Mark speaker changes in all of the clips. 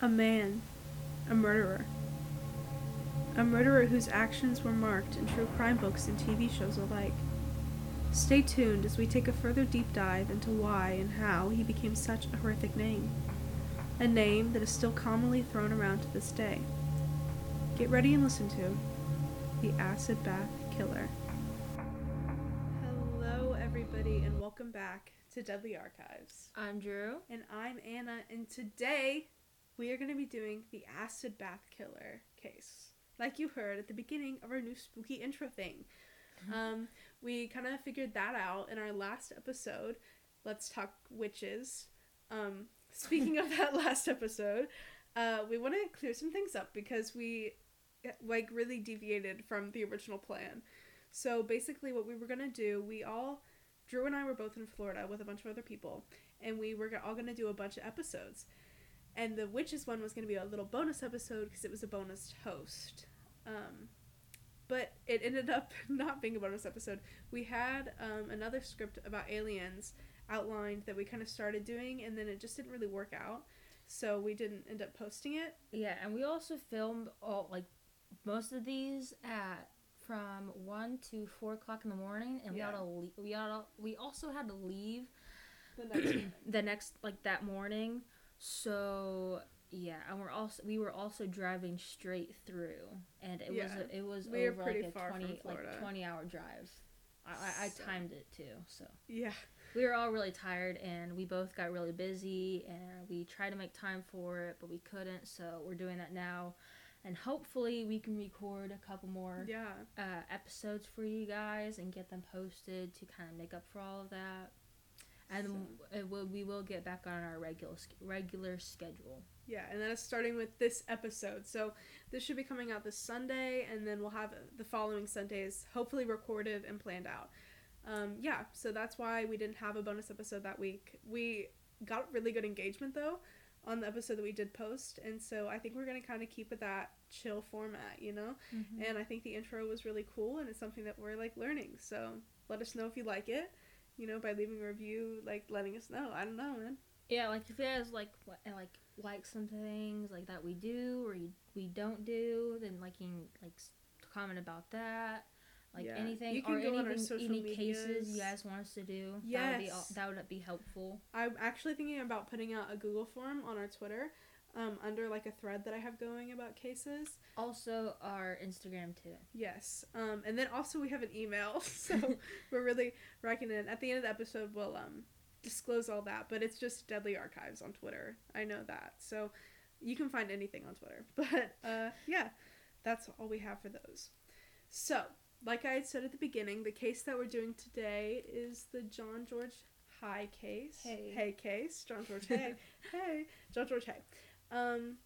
Speaker 1: A man. A murderer. A murderer whose actions were marked in true crime books and TV shows alike. Stay tuned as we take a further deep dive into why and how he became such a horrific name. A name that is still commonly thrown around to this day. Get ready and listen to The Acid Bath Killer. Hello, everybody, and welcome back to Deadly Archives.
Speaker 2: I'm Drew.
Speaker 1: And I'm Anna, and today we are going to be doing the acid bath killer case. Like you heard at the beginning of our new spooky intro thing. Um, we kind of figured that out in our last episode. Let's talk witches. Um, speaking of that last episode, uh, we want to clear some things up because we like really deviated from the original plan. So basically, what we were gonna do, we all, Drew and I were both in Florida with a bunch of other people, and we were all gonna do a bunch of episodes and the witches one was going to be a little bonus episode because it was a bonus host. Um, but it ended up not being a bonus episode. We had um, another script about aliens outlined that we kind of started doing and then it just didn't really work out. So we didn't end up posting it.
Speaker 2: Yeah, and we also filmed all like most of these at from one to four o'clock in the morning, and
Speaker 1: Yeah.
Speaker 2: we had to le- we had to, we also had to leave
Speaker 1: the next
Speaker 2: the next like that morning. So yeah, and we're also we were also driving straight through, and it was a, it was
Speaker 1: we
Speaker 2: over like a twenty like twenty hour drive. I, I, I
Speaker 1: So-
Speaker 2: timed it too, so.
Speaker 1: yeah.
Speaker 2: We were all really tired and we both got really busy and we tried to make time for it but we couldn't so we're doing that now. And hopefully we can record a couple more
Speaker 1: yeah.
Speaker 2: uh, episodes for you guys and get them posted to kind of make up for all of that and
Speaker 1: So-
Speaker 2: will, we will get back on our regular regular schedule
Speaker 1: Yeah, and that is starting with this episode. So this should be coming out this Sunday, and then we'll have the following Sundays hopefully recorded and planned out. Um, yeah, so that's why we didn't have a bonus episode that week. We got really good engagement though on the episode that we did post, and so I think we're gonna kind of keep it that chill format, you know. And I think the intro was really cool, and it's something that we're like learning. So let us know if you like it, you know, by leaving a review, like letting us know. I don't know, man.
Speaker 2: yeah like if you guys like li- like like some things like that we do or you, we don't do then like you can like comment about that like
Speaker 1: Yeah.
Speaker 2: anything
Speaker 1: You can
Speaker 2: or
Speaker 1: go
Speaker 2: anything any cases you guys want us to do that would be
Speaker 1: Yes.
Speaker 2: that would be helpful
Speaker 1: I'm actually thinking about putting out a Google form on our Twitter, um, under like a thread that I have going about cases.
Speaker 2: also our instagram too
Speaker 1: Yes, um, and then also we have an email, so we're really racking it. At the end of the episode, we'll um, disclose all that, but it's just Deadly Archives on Twitter. I know that, so you can find anything on Twitter. But uh, yeah, that's all we have for those. So, like I had said at the beginning, the case that we're doing today is the John George High case.
Speaker 2: Hey.
Speaker 1: Haigh case. John George Haigh. hey. John George Haigh. Um,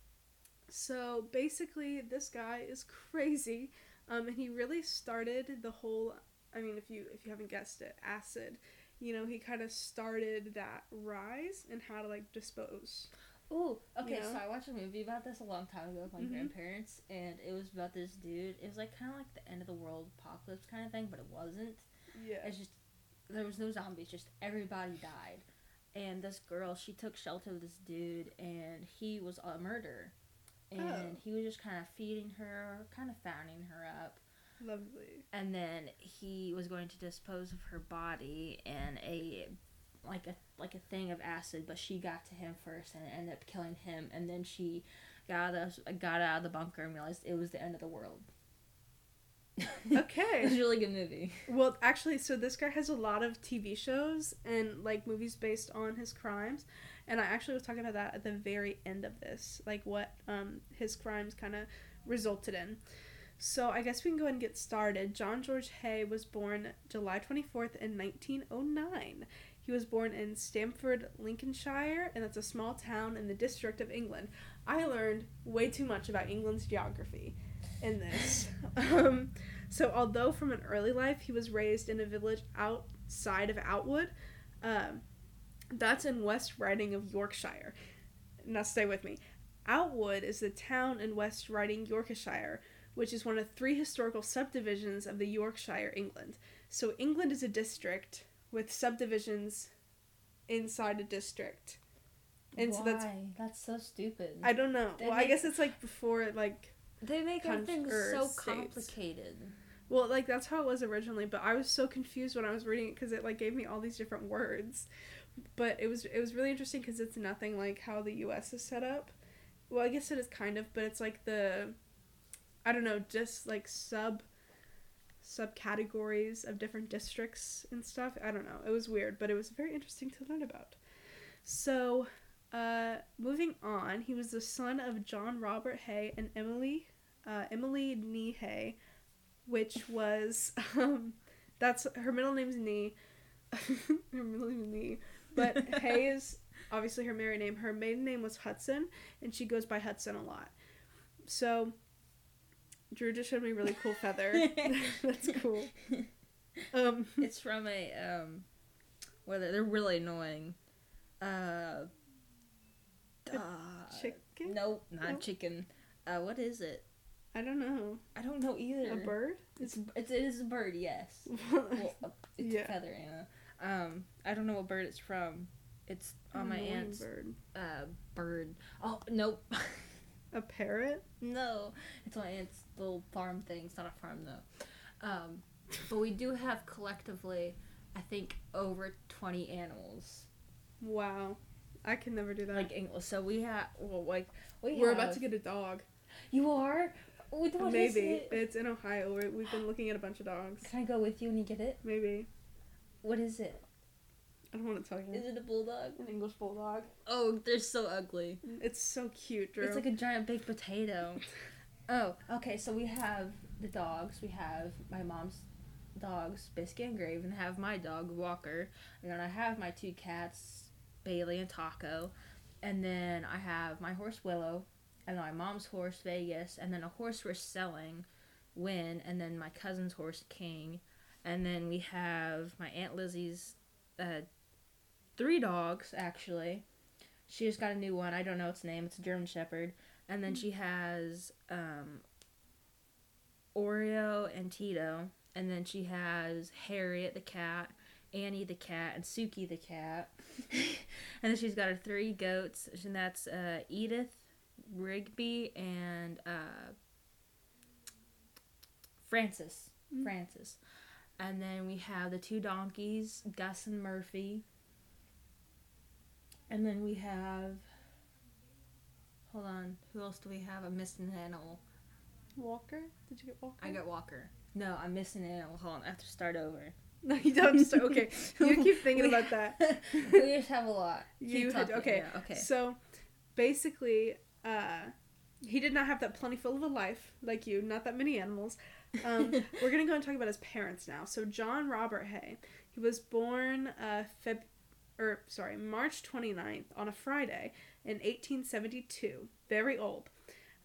Speaker 1: so basically, this guy is crazy, um, and he really started the whole. I mean, if you if you haven't guessed it, acid. You know, he kind of started that rise and how to like dispose.
Speaker 2: Oh, okay,
Speaker 1: You know?
Speaker 2: so I watched a movie about this a long time ago with my
Speaker 1: Mhm.
Speaker 2: grandparents, and it was about this dude. It was like kind of like the end of the world apocalypse kind of thing, but it wasn't.
Speaker 1: Yeah.
Speaker 2: It's just there was no zombies, just everybody died. And this girl, she took shelter with this dude, and he was a murderer. Oh. And
Speaker 1: Oh.
Speaker 2: he was just kind of feeding her, kind of fattening her up.
Speaker 1: Lovely.
Speaker 2: And then he was going to dispose of her body in a like a like a thing of acid, but she got to him first and ended up killing him. And then she got out of, got out of the bunker and realized it was the end of the world.
Speaker 1: Okay.
Speaker 2: a really good movie.
Speaker 1: well, actually, so this guy has a lot of TV shows and like movies based on his crimes, and I actually was talking about that at the very end of this, like what um his crimes kind of resulted in. So I guess we can go ahead and get started. John George Haigh was born July 24th in 1909. He was born in Stamford, Lincolnshire, and that's a small town in the district of England. I learned way too much about England's geography in this. um, so, although from an early life he was raised in a village outside of Outwood, um, that's in West Riding of Yorkshire. Now, stay with me. Outwood is the town in West Riding, Yorkshire, which is one of three historical subdivisions of the Yorkshire, England. So, England is a district with subdivisions inside a district. And so that's
Speaker 2: Why? that's so stupid.
Speaker 1: I don't know. Well, I guess it's like before like
Speaker 2: they make everything so
Speaker 1: states.
Speaker 2: complicated.
Speaker 1: well like that's how it was originally, but I was so confused when I was reading it cuz it like gave me all these different words. But it was it was really interesting cuz it's nothing like how the US is set up. Well, I guess it is kind of, but it's like the I don't know, just like sub subcategories of different districts and stuff. I don't know. It was weird, but it was very interesting to learn about. So, uh, moving on, he was the son of John Robert Haigh and Emily, uh, Emily Nee Haigh, which was, um, that's her middle name's Nee. her middle name is Nee, but Haigh is obviously her married name. Her maiden name was Hudson, and she goes by Hudson a lot. So, Drew just showed me a really cool feather. That's cool. Um,
Speaker 2: it's from a um, where they're, they're really annoying. Uh, uh,
Speaker 1: chicken?
Speaker 2: Nope, not
Speaker 1: Nope.
Speaker 2: chicken. Uh, what is it?
Speaker 1: I don't know.
Speaker 2: I don't know either.
Speaker 1: A bird?
Speaker 2: It's it's it is a bird. Yes. Well, it's
Speaker 1: Yeah.
Speaker 2: a feather, Anna. Um, I don't know what bird it's from. It's on my aunt's
Speaker 1: bird.
Speaker 2: uh bird. Oh nope.
Speaker 1: A parrot?
Speaker 2: no, it's my aunt's little farm thing. It's not a farm though. Um, but we do have collectively, I think, over twenty animals.
Speaker 1: Wow. I can never do that.
Speaker 2: Like English. So we have well, like we
Speaker 1: We're
Speaker 2: have-
Speaker 1: about to get a dog.
Speaker 2: You are. What, what is
Speaker 1: Maybe.
Speaker 2: it?
Speaker 1: It's in Ohio. We're, we've been looking at a bunch of dogs.
Speaker 2: Can I go with you when you get it?
Speaker 1: Maybe.
Speaker 2: What is it?
Speaker 1: I don't want to tell you.
Speaker 2: Is it a bulldog?
Speaker 1: an English bulldog.
Speaker 2: Oh, they're so ugly.
Speaker 1: Mm, it's so cute, Drew.
Speaker 2: It's like a giant baked potato. oh, okay. So we have the dogs. We have my mom's dogs, Biscuit and Grave, and have my dog Walker. And then I have my two cats, Bailey and Taco. And then I have my horse Willow, and my mom's horse Vegas, and then a horse we're selling, Win, and then my cousin's horse King. And then we have my aunt Lizzie's uh, three dogs actually. She just got a new one. I don't know its name. It's a German Shepherd. And then she has um, Oreo and Tito. And then she has Harriet the cat, Annie the cat, and Suki the cat. and then she's got her three goats, and that's uh, Edith, Rigby, and uh, Francis.
Speaker 1: Mm.
Speaker 2: Francis. And then we have the two donkeys, Gus and Murphy. And then we have. Hold on. Who else do we have? I'm missing an animal.
Speaker 1: Walker? Did you get Walker?
Speaker 2: I got Walker. No, I'm missing an animal. Hold on. I have to start over.
Speaker 1: No, you don't. Just, okay. You keep thinking about that.
Speaker 2: we just have a lot. Keep
Speaker 1: You had, okay.
Speaker 2: Yeah, okay.
Speaker 1: So, basically, uh, he did not have that plentiful of a life like you. Not that many animals. Um, we're gonna go and talk about his parents now. So John Robert Haigh, he was born uh, Feb, or sorry, March 29th on a Friday in 1872. Very old.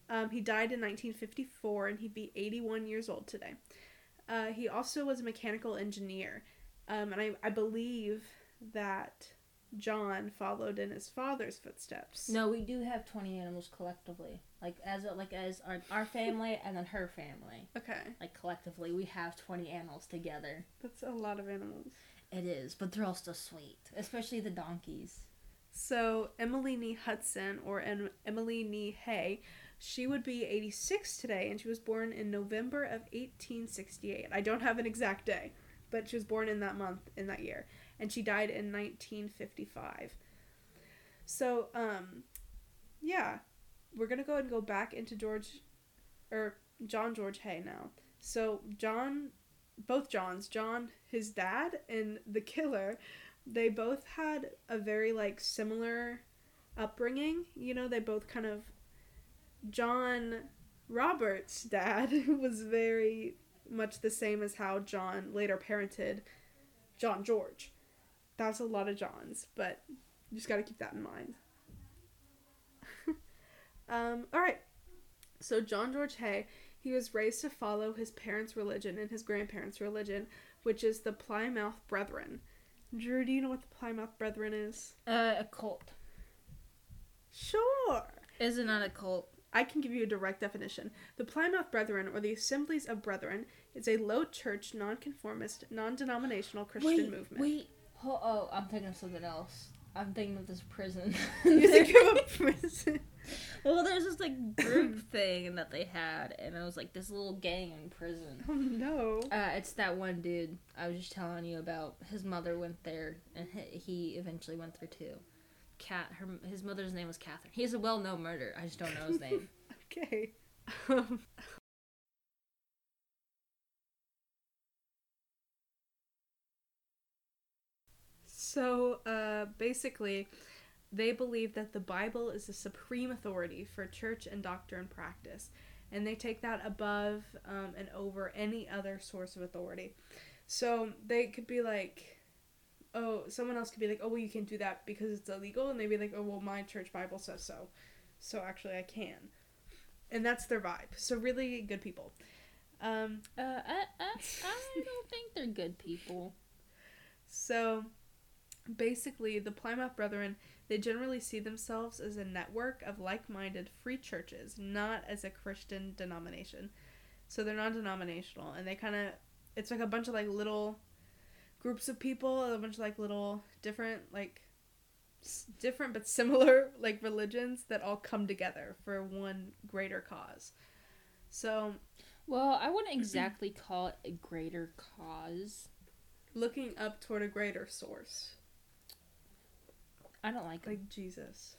Speaker 1: Um, he died in 1954, and he'd be 81 years old today. Uh, he also was a mechanical engineer, um, and I, I believe that John followed in his father's footsteps.
Speaker 2: no, we do have 20 animals collectively. Like as a, like as our, our family and then her family.
Speaker 1: Okay,
Speaker 2: Like collectively, we have 20 animals together.
Speaker 1: that's a lot of animals.
Speaker 2: It is, but they're all still sweet, especially the donkeys.
Speaker 1: So Emily Nee Hudson or em- Emily Nee Haigh, she would be 86 today, and she was born in November of 1868. I don't have an exact day, but she was born in that month in that year, and she died in 1955. So um, yeah, we're gonna go ahead and go back into George, or John George Haigh now. So John, both Johns, John, his dad, and the killer they both had a very like similar upbringing. You know, they both kind of John Robert's dad was very much the same as how John later parented John George. That's a lot of Johns, but you just got to keep that in mind. um, all right. So John George Haigh, he was raised to follow his parents' religion and his grandparents' religion, which is the Plymouth Brethren. Drew, do you know what the Plymouth Brethren is?
Speaker 2: Uh, a cult.
Speaker 1: Sure.
Speaker 2: Is it not a cult?
Speaker 1: I can give you a direct definition. The Plymouth Brethren, or the Assemblies of Brethren, is a low church, nonconformist, non denominational Christian
Speaker 2: wait,
Speaker 1: movement.
Speaker 2: Wait. Oh, oh, I'm thinking of something else. I'm thinking of this prison.
Speaker 1: You think of a prison?
Speaker 2: well, there's this like group thing that they had, and it was like this little gang in prison.
Speaker 1: Oh no.
Speaker 2: Uh, it's that one dude I was just telling you about. His mother went there, and he, he eventually went there too. Cat, her, his mother's name was Catherine. He's a well-known murderer. I just don't know his name.
Speaker 1: Okay. Um, so, uh, basically, they believe that the Bible is the supreme authority for church and doctrine and practice, and they take that above um, and over any other source of authority. So, they could be like, oh, someone else could be like, oh, well, you can't do that because it's illegal, and they'd be like, oh, well, my church Bible says so. So, actually, I can and that's their vibe. So really good people. Um,
Speaker 2: Uh, I, I, I don't think they're good people.
Speaker 1: so basically, the Plymouth Brethren they generally see themselves as a network of like-minded free churches, not as a Christian denomination. So they're non-denominational, and they kind of it's like a bunch of like little groups of people, a bunch of like little different like s- different but similar like religions that all come together for one greater cause. So
Speaker 2: Well, I wouldn't exactly call it a greater cause.
Speaker 1: looking up toward a greater source,
Speaker 2: I don't like
Speaker 1: like Jesus.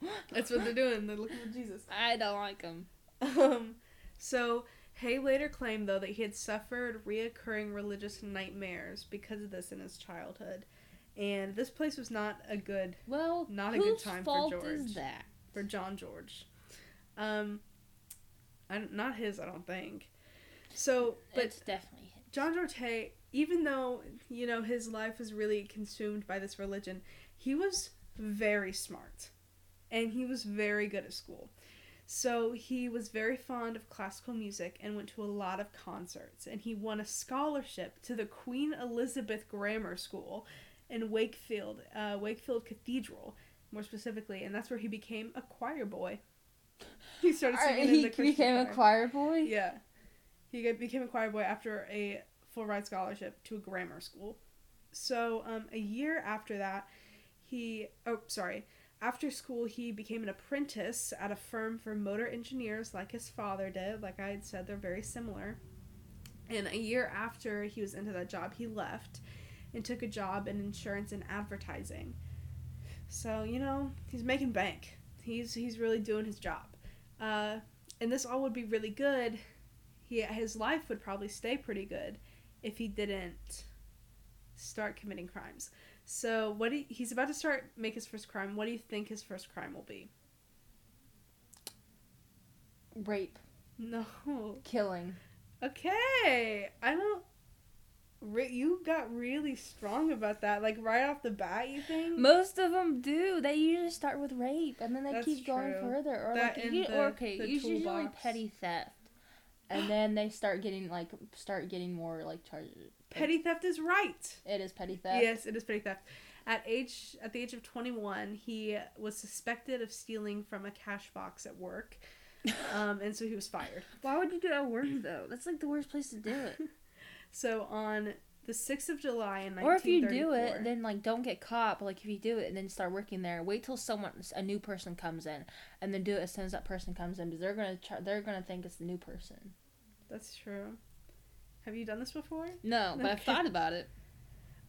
Speaker 1: That's what they're doing. They're looking for Jesus.
Speaker 2: I don't like them.
Speaker 1: Um, so Haigh later claimed though that he had suffered reoccurring religious nightmares because of this in his childhood, and this place was not a good
Speaker 2: Well,
Speaker 1: Not a good time for George.
Speaker 2: is that?
Speaker 1: for John George. Um, I, not his, I don't think. So, but
Speaker 2: it's definitely him.
Speaker 1: John George Haigh, even though you know his life was really consumed by this religion, he was very smart, and he was very good at school. So he was very fond of classical music and went to a lot of concerts. And he won a scholarship to the Queen Elizabeth Grammar School in Wakefield, uh, Wakefield Cathedral, more specifically, and that's where he became a choir boy. He started singing in the Christian choir.
Speaker 2: choir boy.
Speaker 1: Yeah. He became a choir boy after a full ride scholarship to a grammar school. So, um, a year after that, he, oh, sorry, after school, he became an apprentice at a firm for motor engineers like his father did. Like I had said, they're very similar. And a year after he was into that job, he left and took a job in insurance and advertising. So, you know, he's making bank. He's he's really doing his job. Uh, and this all would be really good. He his life would probably stay pretty good if he didn't start committing crimes. So, what do you- he's about to start make his first crime. What do you think his first crime will be?
Speaker 2: Rape,
Speaker 1: No.
Speaker 2: killing.
Speaker 1: Okay. I don't re- you got really strong about that like right off the bat, you think?
Speaker 2: Most of them do. They usually start with rape, and then they
Speaker 1: That's
Speaker 2: keep going further, or
Speaker 1: That
Speaker 2: like you,
Speaker 1: the-
Speaker 2: or okay, usually petty theft, and then they start getting like start getting more like charges.
Speaker 1: Petty theft is right.
Speaker 2: It is petty theft.
Speaker 1: Yes, it is petty theft. At age at the age of 21, he was suspected of stealing from a cash box at work. Um, and so he was fired.
Speaker 2: Why would you do that at work though? That's like the worst place to do it.
Speaker 1: So on the 6th of July in 1934,
Speaker 2: or if you do it, then like don't get caught. But like if you do it and then start working there, wait till someone a new person comes in, and then do it as soon as that person comes in because they're gonna try, they're gonna think it's the new person.
Speaker 1: that's true. Have you done this before?
Speaker 2: No, but I've thought about it.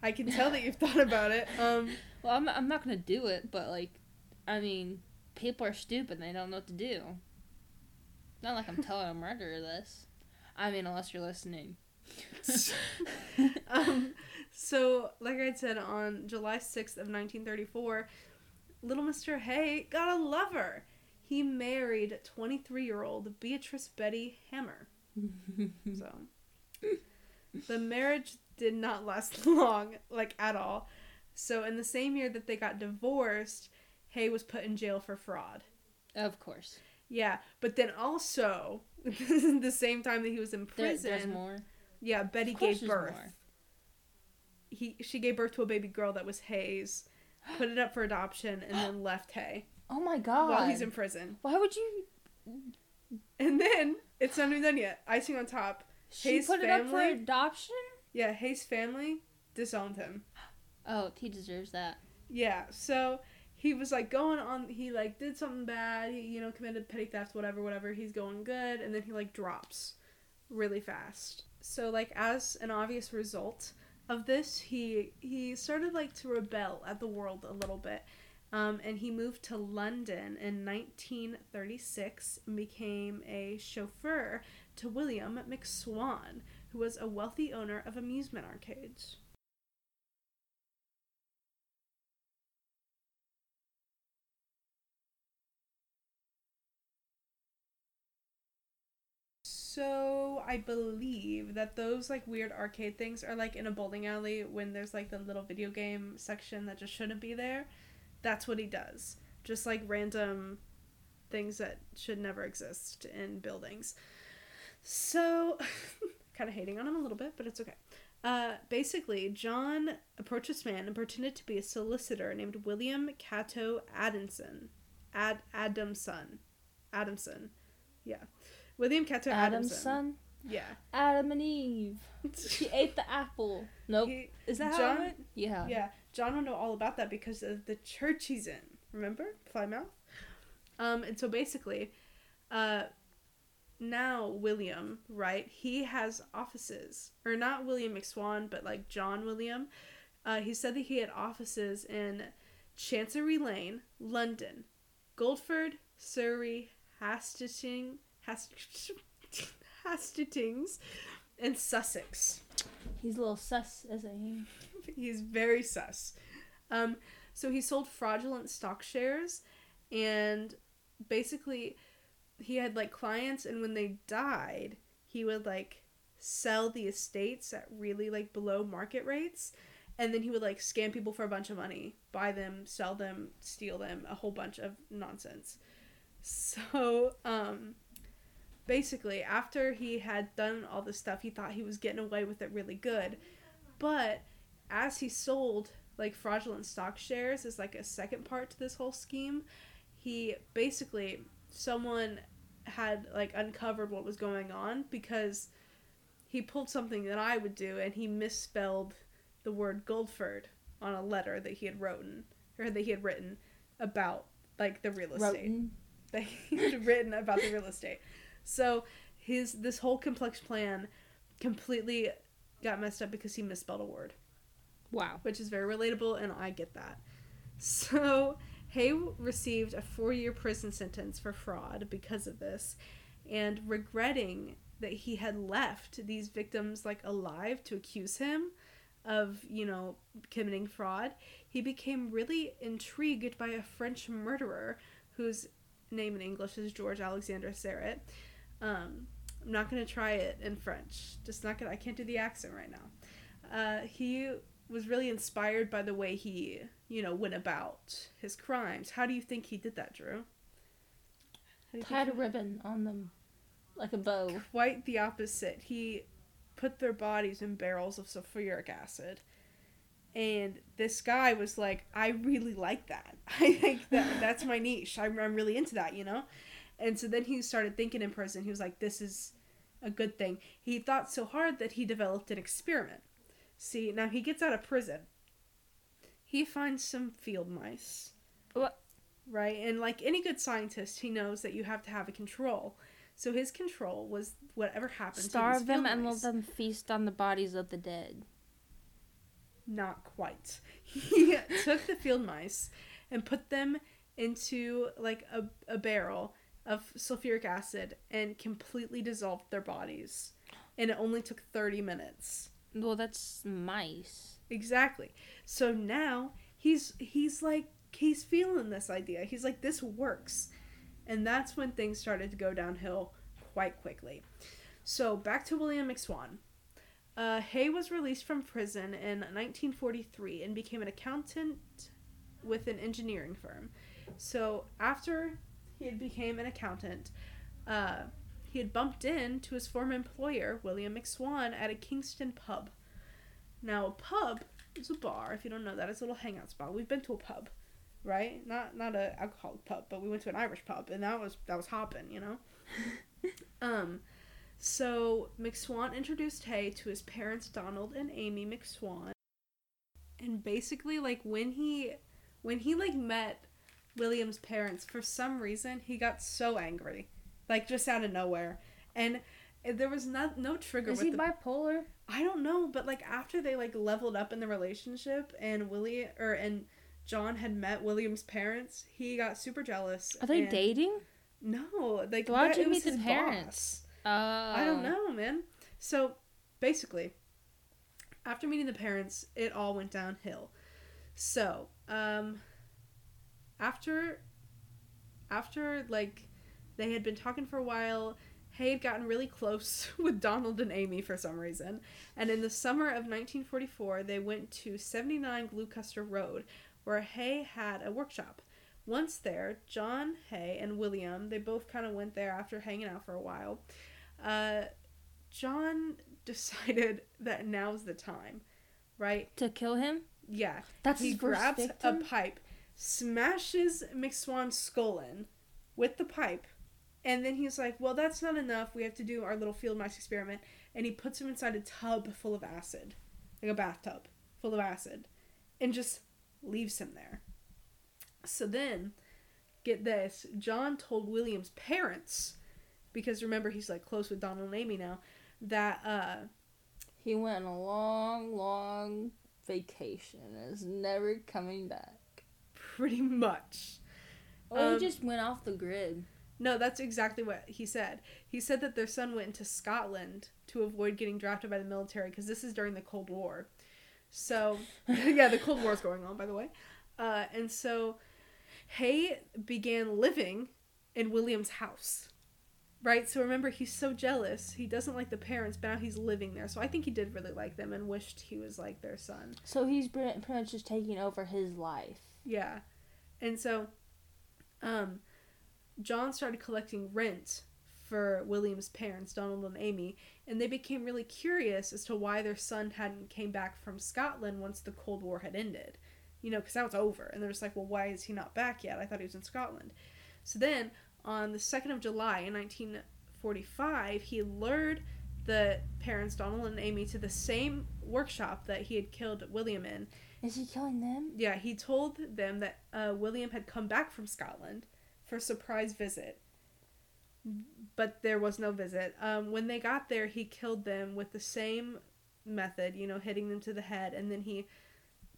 Speaker 1: I can tell that you've thought about it. Um,
Speaker 2: Well, I'm I'm not gonna do it, but like, I mean, people are stupid. They don't know what to do. Not like I'm telling a murderer this. I mean, unless you're listening.
Speaker 1: um, so, like I said, on July 6th of 1934, little Mr. Haigh got a lover. He married 23-year-old Beatrice Betty Hamer. So, the marriage did not last long, like at all. So, in the same year that they got divorced, Haigh was put in jail for fraud.
Speaker 2: of course.
Speaker 1: Yeah, but then also, the same time that he was in
Speaker 2: There,
Speaker 1: prison,
Speaker 2: there's more.
Speaker 1: Yeah, Betty gave birth.
Speaker 2: more.
Speaker 1: He she gave birth to a baby girl that was Haigh's, put it up for adoption, and then left Haigh
Speaker 2: Oh my god.
Speaker 1: while he's in prison.
Speaker 2: Why would you?
Speaker 1: And then it's not even done yet. Icing on top,
Speaker 2: She
Speaker 1: His
Speaker 2: put it up for adoption.
Speaker 1: yeah, Haigh's family disowned him.
Speaker 2: Oh, he deserves that.
Speaker 1: Yeah, so he was like going on he like did something bad, he you know, committed petty theft, whatever, whatever, he's going good, and then he like drops really fast. So like as an obvious result of this, he he started like to rebel at the world a little bit. Um, and he moved to London in 1936 and became a chauffeur to William McSwan, who was a wealthy owner of amusement arcades. So I believe that those like weird arcade things are like in a bowling alley when there's like the little video game section that just shouldn't be there. That's what he does. Just like random things that should never exist in buildings. So kind of hating on him a little bit, but it's okay. Uh, basically, John approached this man and pretended to be a solicitor named William Cato Adamson. Ad Adamson. Adamson. Yeah. William Cato
Speaker 2: Adam's
Speaker 1: Adamson.
Speaker 2: son.
Speaker 1: Yeah.
Speaker 2: Adam and Eve. She ate the apple. Nope.
Speaker 1: He-
Speaker 2: Is that how
Speaker 1: John-
Speaker 2: it went? Yeah.
Speaker 1: yeah. John will know all about that because of the church he's in. Remember? Plymouth? Um, and so basically, uh, now William, right, he has offices. Or not William McSwan, but like John William. Uh, he said that he had offices in Chancery Lane, London, Guildford, Surrey, Hastiting, Hast- Hastings, and Sussex.
Speaker 2: He's a little sus, isn't he?
Speaker 1: He's very sus. Um, so he sold fraudulent stock shares, and basically, he had like clients, and when they died, he would like sell the estates at really like below market rates, and then he would like scam people for a bunch of money, buy them, sell them, steal them, a whole bunch of nonsense. So, um, basically, after he had done all this stuff, he thought he was getting away with it really good, but as he sold like fraudulent stock shares as like a second part to this whole scheme, he basically someone had like uncovered what was going on because he pulled something that I would do and he misspelled the word Goldford on a letter that he had written or that he had written about like the real estate
Speaker 2: Roten.
Speaker 1: that he had written about the real estate. So his this whole complex plan completely got messed up because he misspelled a word
Speaker 2: Wow.
Speaker 1: which is very relatable, and I get that. So, Haigh received a four year prison sentence for fraud because of this, and regretting that he had left these victims like alive to accuse him of, you know, committing fraud, he became really intrigued by a French murderer whose name in English is George Alexander Sarret. Um, I'm not gonna try it in French. Just not gonna. I can't do the accent right now. Uh, he was really inspired by the way he, you know, went about his crimes. How do you think he did that, Drew? How do you think
Speaker 2: Tied a ribbon on them, like a bow.
Speaker 1: Quite the opposite. He put their bodies in barrels of sulfuric acid. And this guy was like, I really like that. I think that that's my niche. I'm, I'm really into that, you know? And so then he started thinking in prison. He was like, this is a good thing. He thought so hard that he developed an experiment. See, now he gets out of prison. He finds some field mice.
Speaker 2: What?
Speaker 1: Right? And like any good scientist, he knows that you have to have a control. So his control was whatever happened to
Speaker 2: the
Speaker 1: city.
Speaker 2: Starve
Speaker 1: them
Speaker 2: and
Speaker 1: mice.
Speaker 2: let them feast on the bodies of the dead.
Speaker 1: Not quite. He took the field mice and put them into like a, a barrel of sulfuric acid and completely dissolved their bodies. And it only took 30 minutes.
Speaker 2: Well, that's mice.
Speaker 1: Exactly. So now he's he's like he's feeling this idea. He's like this works. And that's when things started to go downhill quite quickly. So back to William McSwan. Uh, Haigh was released from prison in 1943 and became an accountant with an engineering firm. So after he had became an accountant, uh, he had bumped into his former employer, William McSwan, at a Kingston pub. Now, a pub is a bar. If you don't know that, it's a little hangout spot. We've been to a pub, right? Not not a alcoholic pub, but we went to an Irish pub, and that was that was hopping, you know. um, so McSwan introduced Haigh to his parents, Donald and Amy McSwan. and basically like when he when he like met William's parents for some reason he got so angry like just out of nowhere and there was not no trigger
Speaker 2: Is he
Speaker 1: the,
Speaker 2: bipolar?
Speaker 1: I don't know but like after they like leveled up in the relationship and Willie or and John had met William's parents he got super jealous
Speaker 2: Are they
Speaker 1: and-
Speaker 2: dating?
Speaker 1: no like
Speaker 2: Why'd
Speaker 1: that-
Speaker 2: you meet the
Speaker 1: his
Speaker 2: parents? Uh,
Speaker 1: I don't know, man. So basically, after meeting the parents, it all went downhill. So, um, after, after like, they had been talking for a while. Haigh had gotten really close with Donald and Amy for some reason, and in the summer of 1944, they went to 79 Gloucester Road, where Haigh had a workshop. Once there, John Haigh and William, they both kind of went there after hanging out for a while. Uh, John decided that now's the time, right?
Speaker 2: To kill him?
Speaker 1: Yeah.
Speaker 2: That's
Speaker 1: he grabs a pipe, smashes McSwan's skull in with the pipe, and then he's like, "Well, that's not enough. We have to do our little field mice experiment." And he puts him inside a tub full of acid, like a bathtub full of acid, and just leaves him there. So then, get this: John told William's parents, because remember he's like close with Donald and Amy now, that uh
Speaker 2: He went on a long, long vacation and is never coming back.
Speaker 1: Pretty much
Speaker 2: Or
Speaker 1: Um,
Speaker 2: he just went off the grid.
Speaker 1: No, that's exactly what he said. He said that their son went into Scotland to avoid getting drafted by the military because this is during the Cold War. So, yeah, the Cold War is going on, by the way. Uh, and so, Haigh began living in William's house. Right? So remember, he's so jealous. He doesn't like the parents, but now he's living there. So I think he did really like them and wished he was like their son.
Speaker 2: So he's pretty pretty much just taking over his life.
Speaker 1: Yeah. And so um John started collecting rent for William's parents, Donald and Amy, and they became really curious as to why their son hadn't came back from Scotland once the Cold War had ended. You know, because now it's over. And they're just like, well, why is he not back yet? I thought he was in Scotland. So then, on the 2nd of July in 1945, he lured the parents, Donald and Amy, to the same workshop that he had killed William in.
Speaker 2: Is he killing them?
Speaker 1: Yeah, he told them that uh, William had come back from Scotland for a surprise visit, but there was no visit. Um, when they got there, he killed them with the same method, you know, hitting them to the head, and then he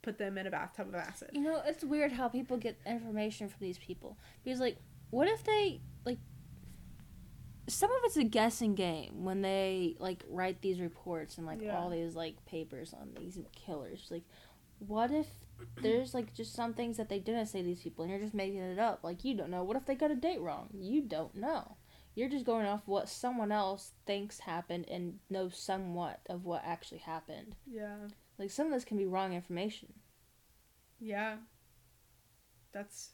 Speaker 1: put them in a bathtub of acid.
Speaker 2: You know, it's weird how people get information from these people. Because, like, what if they, like, some of it's a guessing game when they, like, write these reports and, like,
Speaker 1: Yeah.
Speaker 2: all these, like, papers on these killers. Like, what if there's, like, just some things that they didn't say to these people and you're just making it up? Like, you don't know. What if they got a date wrong? You don't know. You're just going off what someone else thinks happened and knows somewhat of what actually happened.
Speaker 1: Yeah,
Speaker 2: Like, some of this can be wrong information.
Speaker 1: yeah. That's.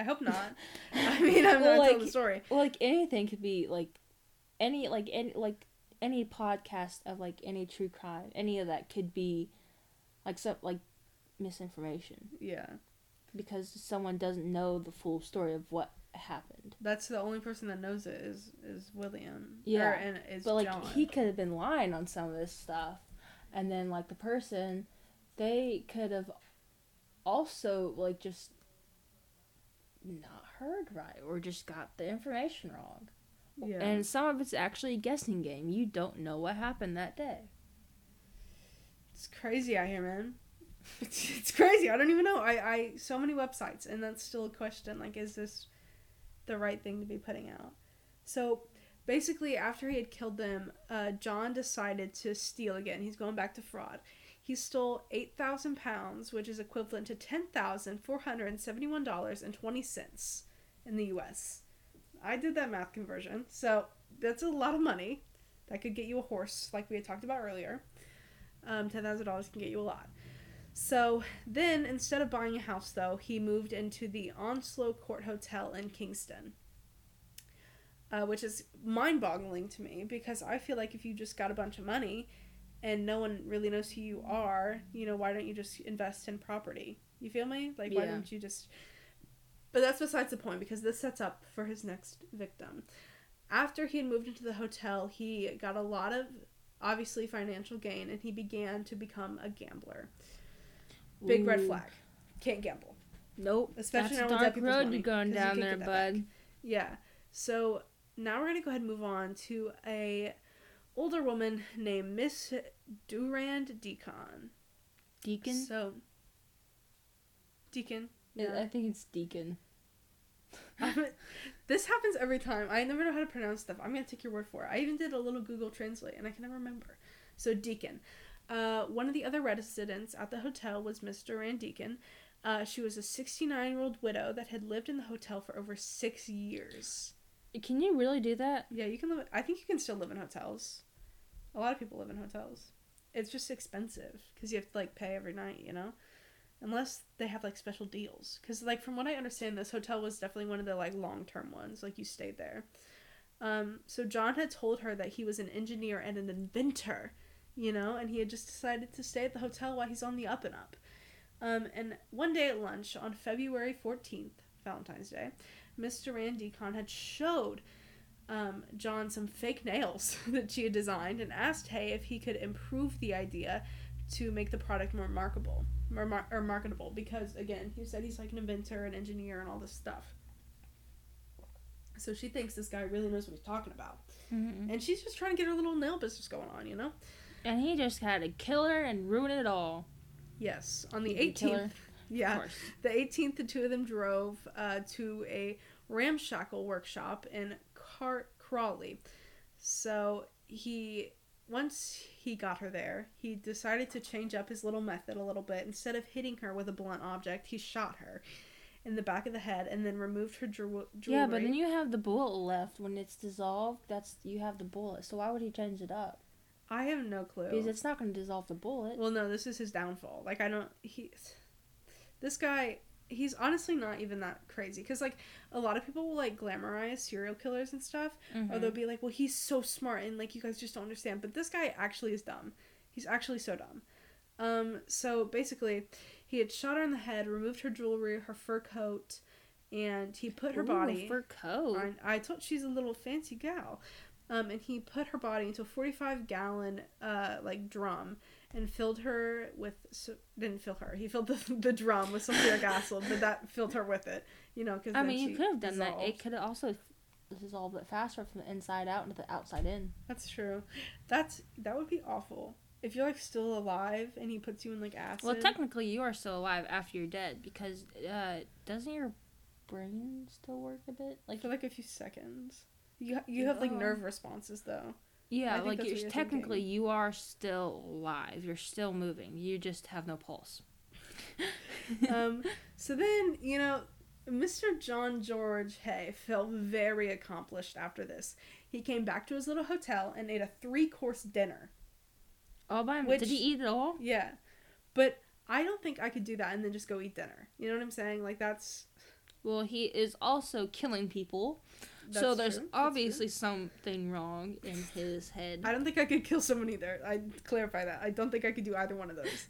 Speaker 1: I hope not. I mean, I'm
Speaker 2: Well,
Speaker 1: not telling
Speaker 2: like-
Speaker 1: the story.
Speaker 2: Well, like anything could be like any like any like any podcast of like any true crime, any of that could be like some like misinformation
Speaker 1: Yeah,
Speaker 2: because someone doesn't know the full story of what happened.
Speaker 1: that's the only person that knows it is is William.
Speaker 2: Yeah,
Speaker 1: or, and is
Speaker 2: But like
Speaker 1: John.
Speaker 2: he could have been lying on some of this stuff, and then like the person, they could have also like just not heard right or just got the information wrong.
Speaker 1: yeah.
Speaker 2: And some of it's actually a guessing game. You don't know what happened that day.
Speaker 1: It's crazy out here, man. It's, it's crazy. I don't even know. I, I so many websites, and that's still a question. Like, is this the right thing to be putting out? So basically, after he had killed them, uh, John decided to steal again. He's going back to fraud. He stole eight thousand pounds, which is equivalent to ten thousand four hundred and seventy-one dollars and twenty cents in the U.S. I did that math conversion, so that's a lot of money. That could get you a horse, like we had talked about earlier. Um, ten thousand dollars can get you a lot. So then, instead of buying a house, though, he moved into the Onslow Court Hotel in Kingston, uh, which is mind-boggling to me because I feel like if you just got a bunch of money and no one really knows who you are, you know, why don't you just invest in property? You feel me? Like, why
Speaker 2: Yeah.
Speaker 1: don't you just? But that's besides the point because this sets up for his next victim. After he had moved into the hotel, he got a lot of obviously financial gain and he began to become a gambler. Big red flag. Can't gamble.
Speaker 2: Nope.
Speaker 1: Especially
Speaker 2: That's
Speaker 1: now
Speaker 2: a
Speaker 1: with
Speaker 2: dark road
Speaker 1: money,
Speaker 2: you're going
Speaker 1: you
Speaker 2: down
Speaker 1: can't
Speaker 2: there, bud.
Speaker 1: Yeah. So now we're gonna go ahead and move on to a older woman named Miss Durand Deacon.
Speaker 2: Deacon.
Speaker 1: So Deacon.
Speaker 2: I-
Speaker 1: Yeah.
Speaker 2: I think it's Deacon.
Speaker 1: this happens every time. I never know how to pronounce stuff. I'm gonna take your word for it. I even did a little Google Translate and I can never remember. So Deacon. Uh, one of the other residents at the hotel was Miss Durand Deacon. Uh, she was a 69 year old widow that had lived in the hotel for over six years.
Speaker 2: Can you really do that?
Speaker 1: Yeah, you can live. I think you can still live in hotels. A lot of people live in hotels. It's just expensive because you have to like pay every night, you know, unless they have like special deals. Because like from what I understand, this hotel was definitely one of the like long term ones. Like you stayed there. Um, so John had told her that he was an engineer and an inventor, you know, and he had just decided to stay at the hotel while he's on the up and up. Um, and one day at lunch on February fourteenth, Valentine's Day, Mr. Rand Deacon had showed um, John some fake nails that she had designed and asked Haigh if he could improve the idea to make the product more marketable, more mar- or marketable. Because again, he said he's like an inventor, an engineer, and all this stuff. So she thinks this guy really knows what he's talking about,
Speaker 2: Mm-hmm.
Speaker 1: and she's just trying to get her little nail business going on, you know.
Speaker 2: And he just had to kill her and ruin it all.
Speaker 1: Yes, on the
Speaker 2: He could kill her,
Speaker 1: 18th. Yeah,
Speaker 2: Of.
Speaker 1: The 18th, the two of them drove uh, to a ramshackle workshop in Car- Crawley. So he, once he got her there, he decided to change up his little method a little bit. Instead of hitting her with a blunt object, he shot her in the back of the head and then removed her jew- jewelry.
Speaker 2: Yeah, but then you have the bullet left when it's dissolved. That's you have the bullet. So why would he change it up?
Speaker 1: I have no clue.
Speaker 2: Because it's not going to dissolve the bullet.
Speaker 1: Well, no, this is his downfall. Like I don't he this guy he's honestly not even that crazy cuz like a lot of people will like glamorize serial killers and stuff or
Speaker 2: Mhm.
Speaker 1: they'll be like, "Well, he's so smart and like you guys just don't understand." But this guy actually is dumb. He's actually so dumb. Um so basically, he had shot her in the head, removed her jewelry, her fur coat, and he put her
Speaker 2: Ooh,
Speaker 1: body
Speaker 2: fur coat.
Speaker 1: I, I told she's a little fancy gal. Um, and he put her body into a 45 gallon uh, like drum and filled her with so, didn't fill her he filled the, the drum with sulfuric acid but that filled her with it you know because
Speaker 2: I mean, you could have done that. It could have also dissolved it faster from the inside out into the outside in.
Speaker 1: that's true that's that would be awful if you're like still alive and he puts you in like acid
Speaker 2: Well, technically, you are still alive after you're dead because uh, doesn't your brain still work a bit? Like,
Speaker 1: for like a few seconds you, you have like nerve responses though
Speaker 2: yeah, like you're,
Speaker 1: you're
Speaker 2: technically
Speaker 1: thinking.
Speaker 2: you are still alive. You're still moving. You just have no pulse.
Speaker 1: um, so then, you know, Mr. John George Haigh felt very accomplished after this. He came back to his little hotel and ate a three course dinner.
Speaker 2: all by
Speaker 1: himself.
Speaker 2: Did he eat it all?
Speaker 1: Yeah. But I don't think I could do that and then just go eat dinner. You know what I'm saying? Like, that's.
Speaker 2: Well, he is also killing people.
Speaker 1: That's
Speaker 2: so there's
Speaker 1: true.
Speaker 2: Obviously something wrong in his head.
Speaker 1: I don't think I could kill someone either. I clarify that. I don't think I could do either one of those.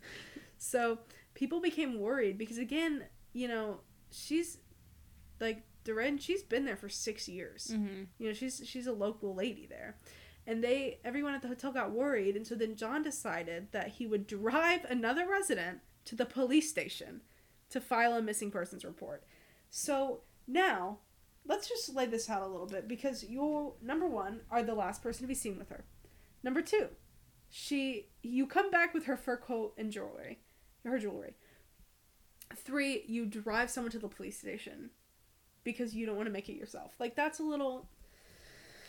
Speaker 1: so people became worried because, again, you know, she's. Like, Durand, she's been there for six years.
Speaker 2: hmm
Speaker 1: you know she's she's a local lady there and they everyone at the hotel got worried and so then john decided that he would drive another resident to the police station to file a missing persons report so now let's just lay this out a little bit because you number one are the last person to be seen with her number two she you come back with her fur coat and jewelry her jewelry three you drive someone to the police station because you don't want to make it yourself like that's a little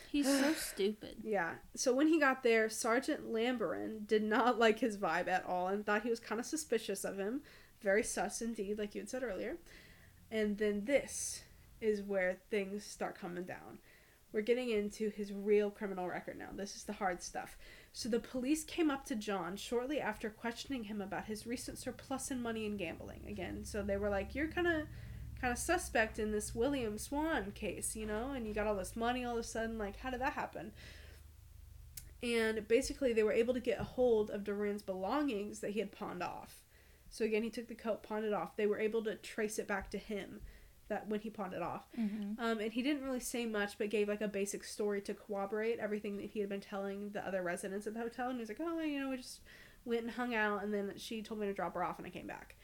Speaker 2: He's so stupid.
Speaker 1: yeah. So when he got there, Sergeant Lambourne did not like his vibe at all and thought he was kind of suspicious of him. Very sus indeed, like you had said earlier. And then this is where things start coming down. We're getting into his real criminal record now. This is the hard stuff. So the police came up to John shortly after questioning him about his recent surplus in money and gambling again. So they were like, "You're kind of kind of suspect in this William Swan case, you know, and you got all this money all of a sudden. Like, how did that happen? And basically, they were able to get a hold of Durand's belongings that he had pawned off. So again, he took the coat, pawned it off. They were able to trace it back to him that when he pawned it off.
Speaker 2: Mm-hmm.
Speaker 1: Um, and he didn't really say much, but gave like a basic story to corroborate everything that he had been telling the other residents at the hotel. And he was like, "Oh, you know, we just went and hung out, and then she told me to drop her off, and I came back."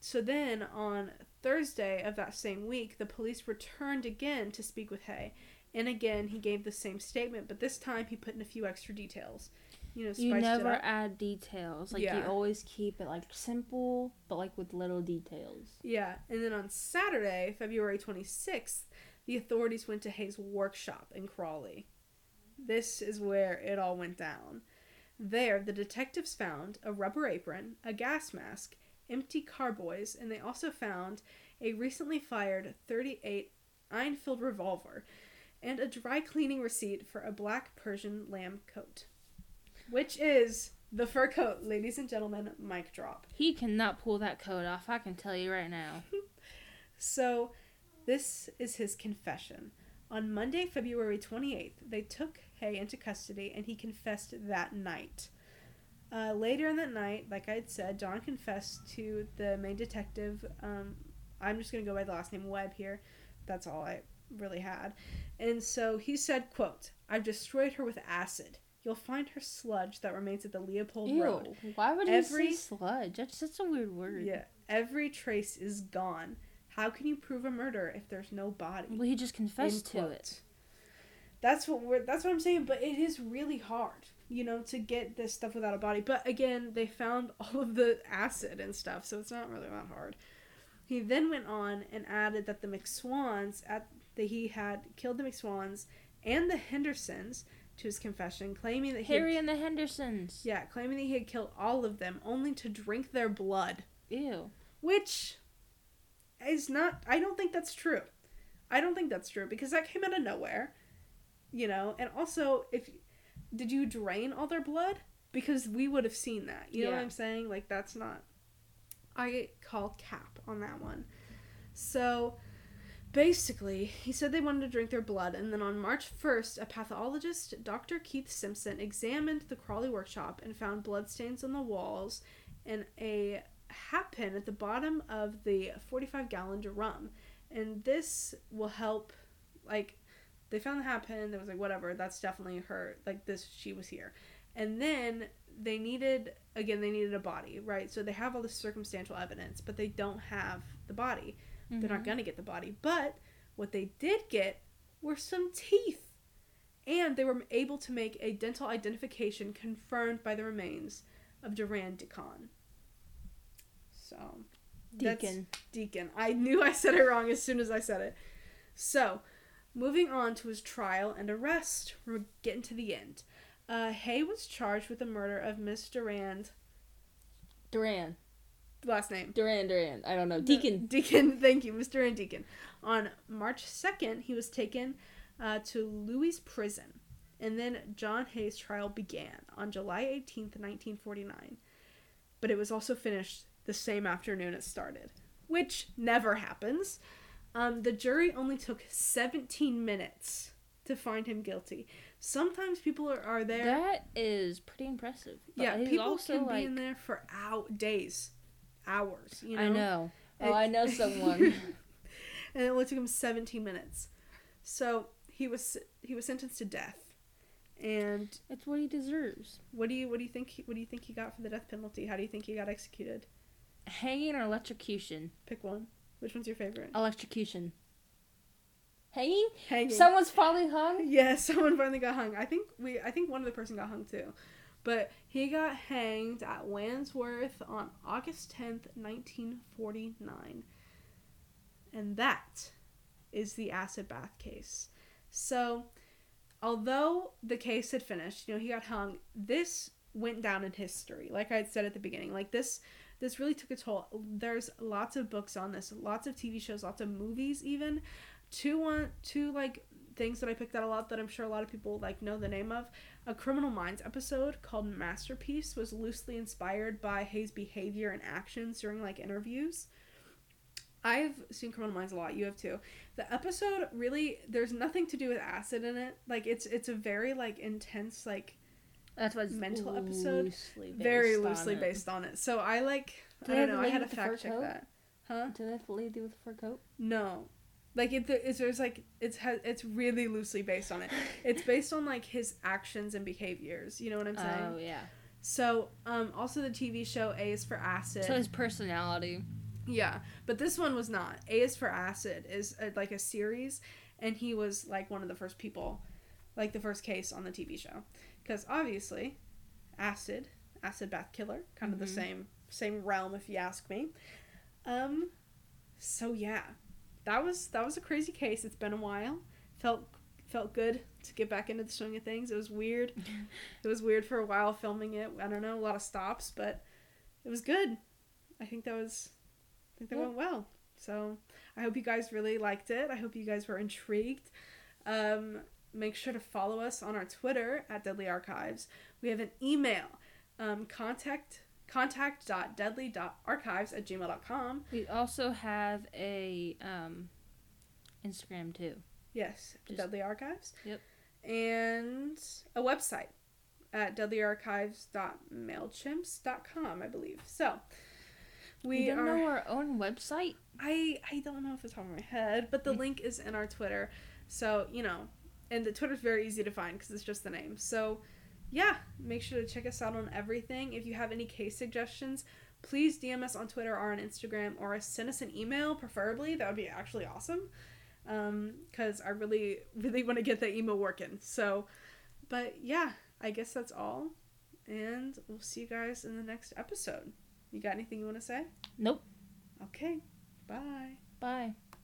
Speaker 1: so then on Thursday of that same week, the police returned again to speak with Haigh. And again, he gave the same statement, but this time he put in a few extra details. You know,
Speaker 2: You never add details. Like you always keep it like simple, but like with little details.
Speaker 1: Yeah, and then on Saturday, February 26th, the authorities went to Haigh's workshop in Crawley. This is where it all went down. There, the detectives found a rubber apron, a gas mask, empty carboys, and they also found a recently fired 38 Enfield revolver and a dry cleaning receipt for a black Persian lamb coat. Which is the fur coat, ladies and gentlemen, mic drop.
Speaker 2: He cannot pull that coat off. I can tell you right now.
Speaker 1: So, this is his confession. On Monday, February 28th, they took Haigh into custody and he confessed that night. Uh, later in that night, like I had said, John confessed to the main detective. Um, I'm just going to go by the last name Webb here. That's all I really had. And so he said, quote, I've destroyed her with acid. You'll find her sludge that remains at the Leopold Road.
Speaker 2: Ew. Why would
Speaker 1: Every-
Speaker 2: he say sludge? That's such a weird word.
Speaker 1: Yeah, every trace is gone. How can you prove a murder if there's no body?
Speaker 2: Well, he just confessed to it.
Speaker 1: That's what we're. That's what I'm saying. But it is really hard, you know, to get this stuff without a body. But again, they found all of the acid and stuff, so it's not really that hard. He then went on and added that the McSwans at that he had killed the McSwans and the Hendersons to his confession, claiming that he
Speaker 2: Harry
Speaker 1: had,
Speaker 2: and the Hendersons.
Speaker 1: yeah, claiming that he had killed all of them only to drink their blood,
Speaker 2: Ew.
Speaker 1: which is not. I don't think that's true. I don't think that's true because that came out of nowhere, you know. And also, if did you drain all their blood? Because we would have seen that. You know what I'm saying? Like that's not. I call cap on that one. So, basically, he said they wanted to drink their blood, and then on March 1st, a pathologist, Dr. Keith Simpson, examined the Crawley workshop and found bloodstains on the walls and a hat pin at the bottom of the 45 gallon drum. And this will help, like, they found the hat pin, they was like, whatever, that's definitely her, like, this, she was here. And then they needed, again, they needed a body, right? So they have all this circumstantial evidence, but they don't have the body. They're not
Speaker 2: Mhm.
Speaker 1: going to get the body. But what they did get were some teeth. And they were able to make a dental identification confirmed by the remains of Duran Deacon. So,
Speaker 2: Deacon.
Speaker 1: Deacon. I knew I said it wrong as soon as I said it. So, moving on to his trial and arrest, we're getting to the end. Uh, Haigh was charged with the murder of Miss Durand.
Speaker 2: Duran.
Speaker 1: Last name.
Speaker 2: Duran, Duran. I don't know. Deacon.
Speaker 1: Deacon, thank you, Mr. and Deacon. On March 2nd, he was taken uh, to Lewes Prison. And then John Haigh's trial began on July 18th, 1949. But it was also finished the same afternoon it started, which never happens. Um, the jury only took 17 minutes to find him guilty. Sometimes people are, are there.
Speaker 2: That is pretty impressive.
Speaker 1: Yeah, people
Speaker 2: also
Speaker 1: can
Speaker 2: like,
Speaker 1: be in there for out days, hours. You know?
Speaker 2: I know. Oh,
Speaker 1: It-
Speaker 2: I know someone.
Speaker 1: and it only took him 17 minutes. So he was he was sentenced to death. And
Speaker 2: it's what he deserves.
Speaker 1: what do you what do you think he, what do you think he got for the death penalty? How do you think he got executed?
Speaker 2: Hanging or electrocution?
Speaker 1: Pick one. Which one's your favorite?
Speaker 2: Electrocution. Hanging?
Speaker 1: Hanging.
Speaker 2: Someone's finally hung?
Speaker 1: yeah, someone finally got hung. I think we I think one of the person got hung too. But he got hanged at Wandsworth on August 10th, 1949. And that is the acid bath case. So, although the case had finished, you know, he got hung, this went down in history. Like I had said at the beginning, like this this really took a toll. There's lots of books on this, lots of TV shows, lots of movies even. Two one two like things that I picked out a lot that I'm sure a lot of people like know the name of. A Criminal Minds episode called Masterpiece was loosely inspired by Haigh's behavior and actions during like interviews. I've seen Criminal Minds a lot. You have too. The episode really there's nothing to do with acid in it. Like it's it's a very like intense like
Speaker 2: That's what's
Speaker 1: Mental episode,
Speaker 2: loosely
Speaker 1: very
Speaker 2: on
Speaker 1: loosely
Speaker 2: it.
Speaker 1: based on it. So I like
Speaker 2: Do
Speaker 1: I don't know. I had to
Speaker 2: with the fur
Speaker 1: fact check
Speaker 2: coat?
Speaker 1: that. Huh?
Speaker 2: Do they have the lady with the fur coat?
Speaker 1: No. Like it, it's there's like it's it's really loosely based on it. It's based on like his actions and behaviors. You know what I'm saying?
Speaker 2: Oh yeah.
Speaker 1: So, um, also the TV show A is for Acid.
Speaker 2: So his personality.
Speaker 1: Yeah, but this one was not. A is for Acid is a, like a series, and he was like one of the first people, like the first case on the TV show, because obviously, Acid, Acid Bath Killer, kind of the
Speaker 2: Mhm.
Speaker 1: same same realm if you ask me. Um, so yeah, that was that was a crazy case. It's been a while. Felt felt good to get back into the swing of things. It was weird. it was weird for a while filming it. I don't know, a lot of stops, but it was good. I think that was I think that
Speaker 2: Yeah.
Speaker 1: went well. So I hope you guys really liked it. I hope you guys were intrigued. Um, make sure to follow us on our Twitter at Deadly Archives. We have an email, um, contact contact.deadly.archives at gmail.com.
Speaker 2: We also have a um, Instagram too.
Speaker 1: Yes,
Speaker 2: Just-
Speaker 1: Deadly Archives.
Speaker 2: Yep.
Speaker 1: And a website at deadlyarchives.mailchimps.com, I believe. So we
Speaker 2: don't
Speaker 1: are.
Speaker 2: know our own website.
Speaker 1: I I don't know if it's top of my head, but the
Speaker 2: Mm.
Speaker 1: link is in our Twitter. So you know, and the Twitter's very easy to find because it's just the name. So yeah, make sure to check us out on everything. If you have any case suggestions, please DM us on Twitter or on Instagram or send us an email, preferably. That would be actually awesome. Um, because I really really want to get that email working. So, but yeah, I guess that's all, and we'll see you guys in the next episode. You got anything you want to say?
Speaker 2: Nope.
Speaker 1: Okay, bye.
Speaker 2: Bye.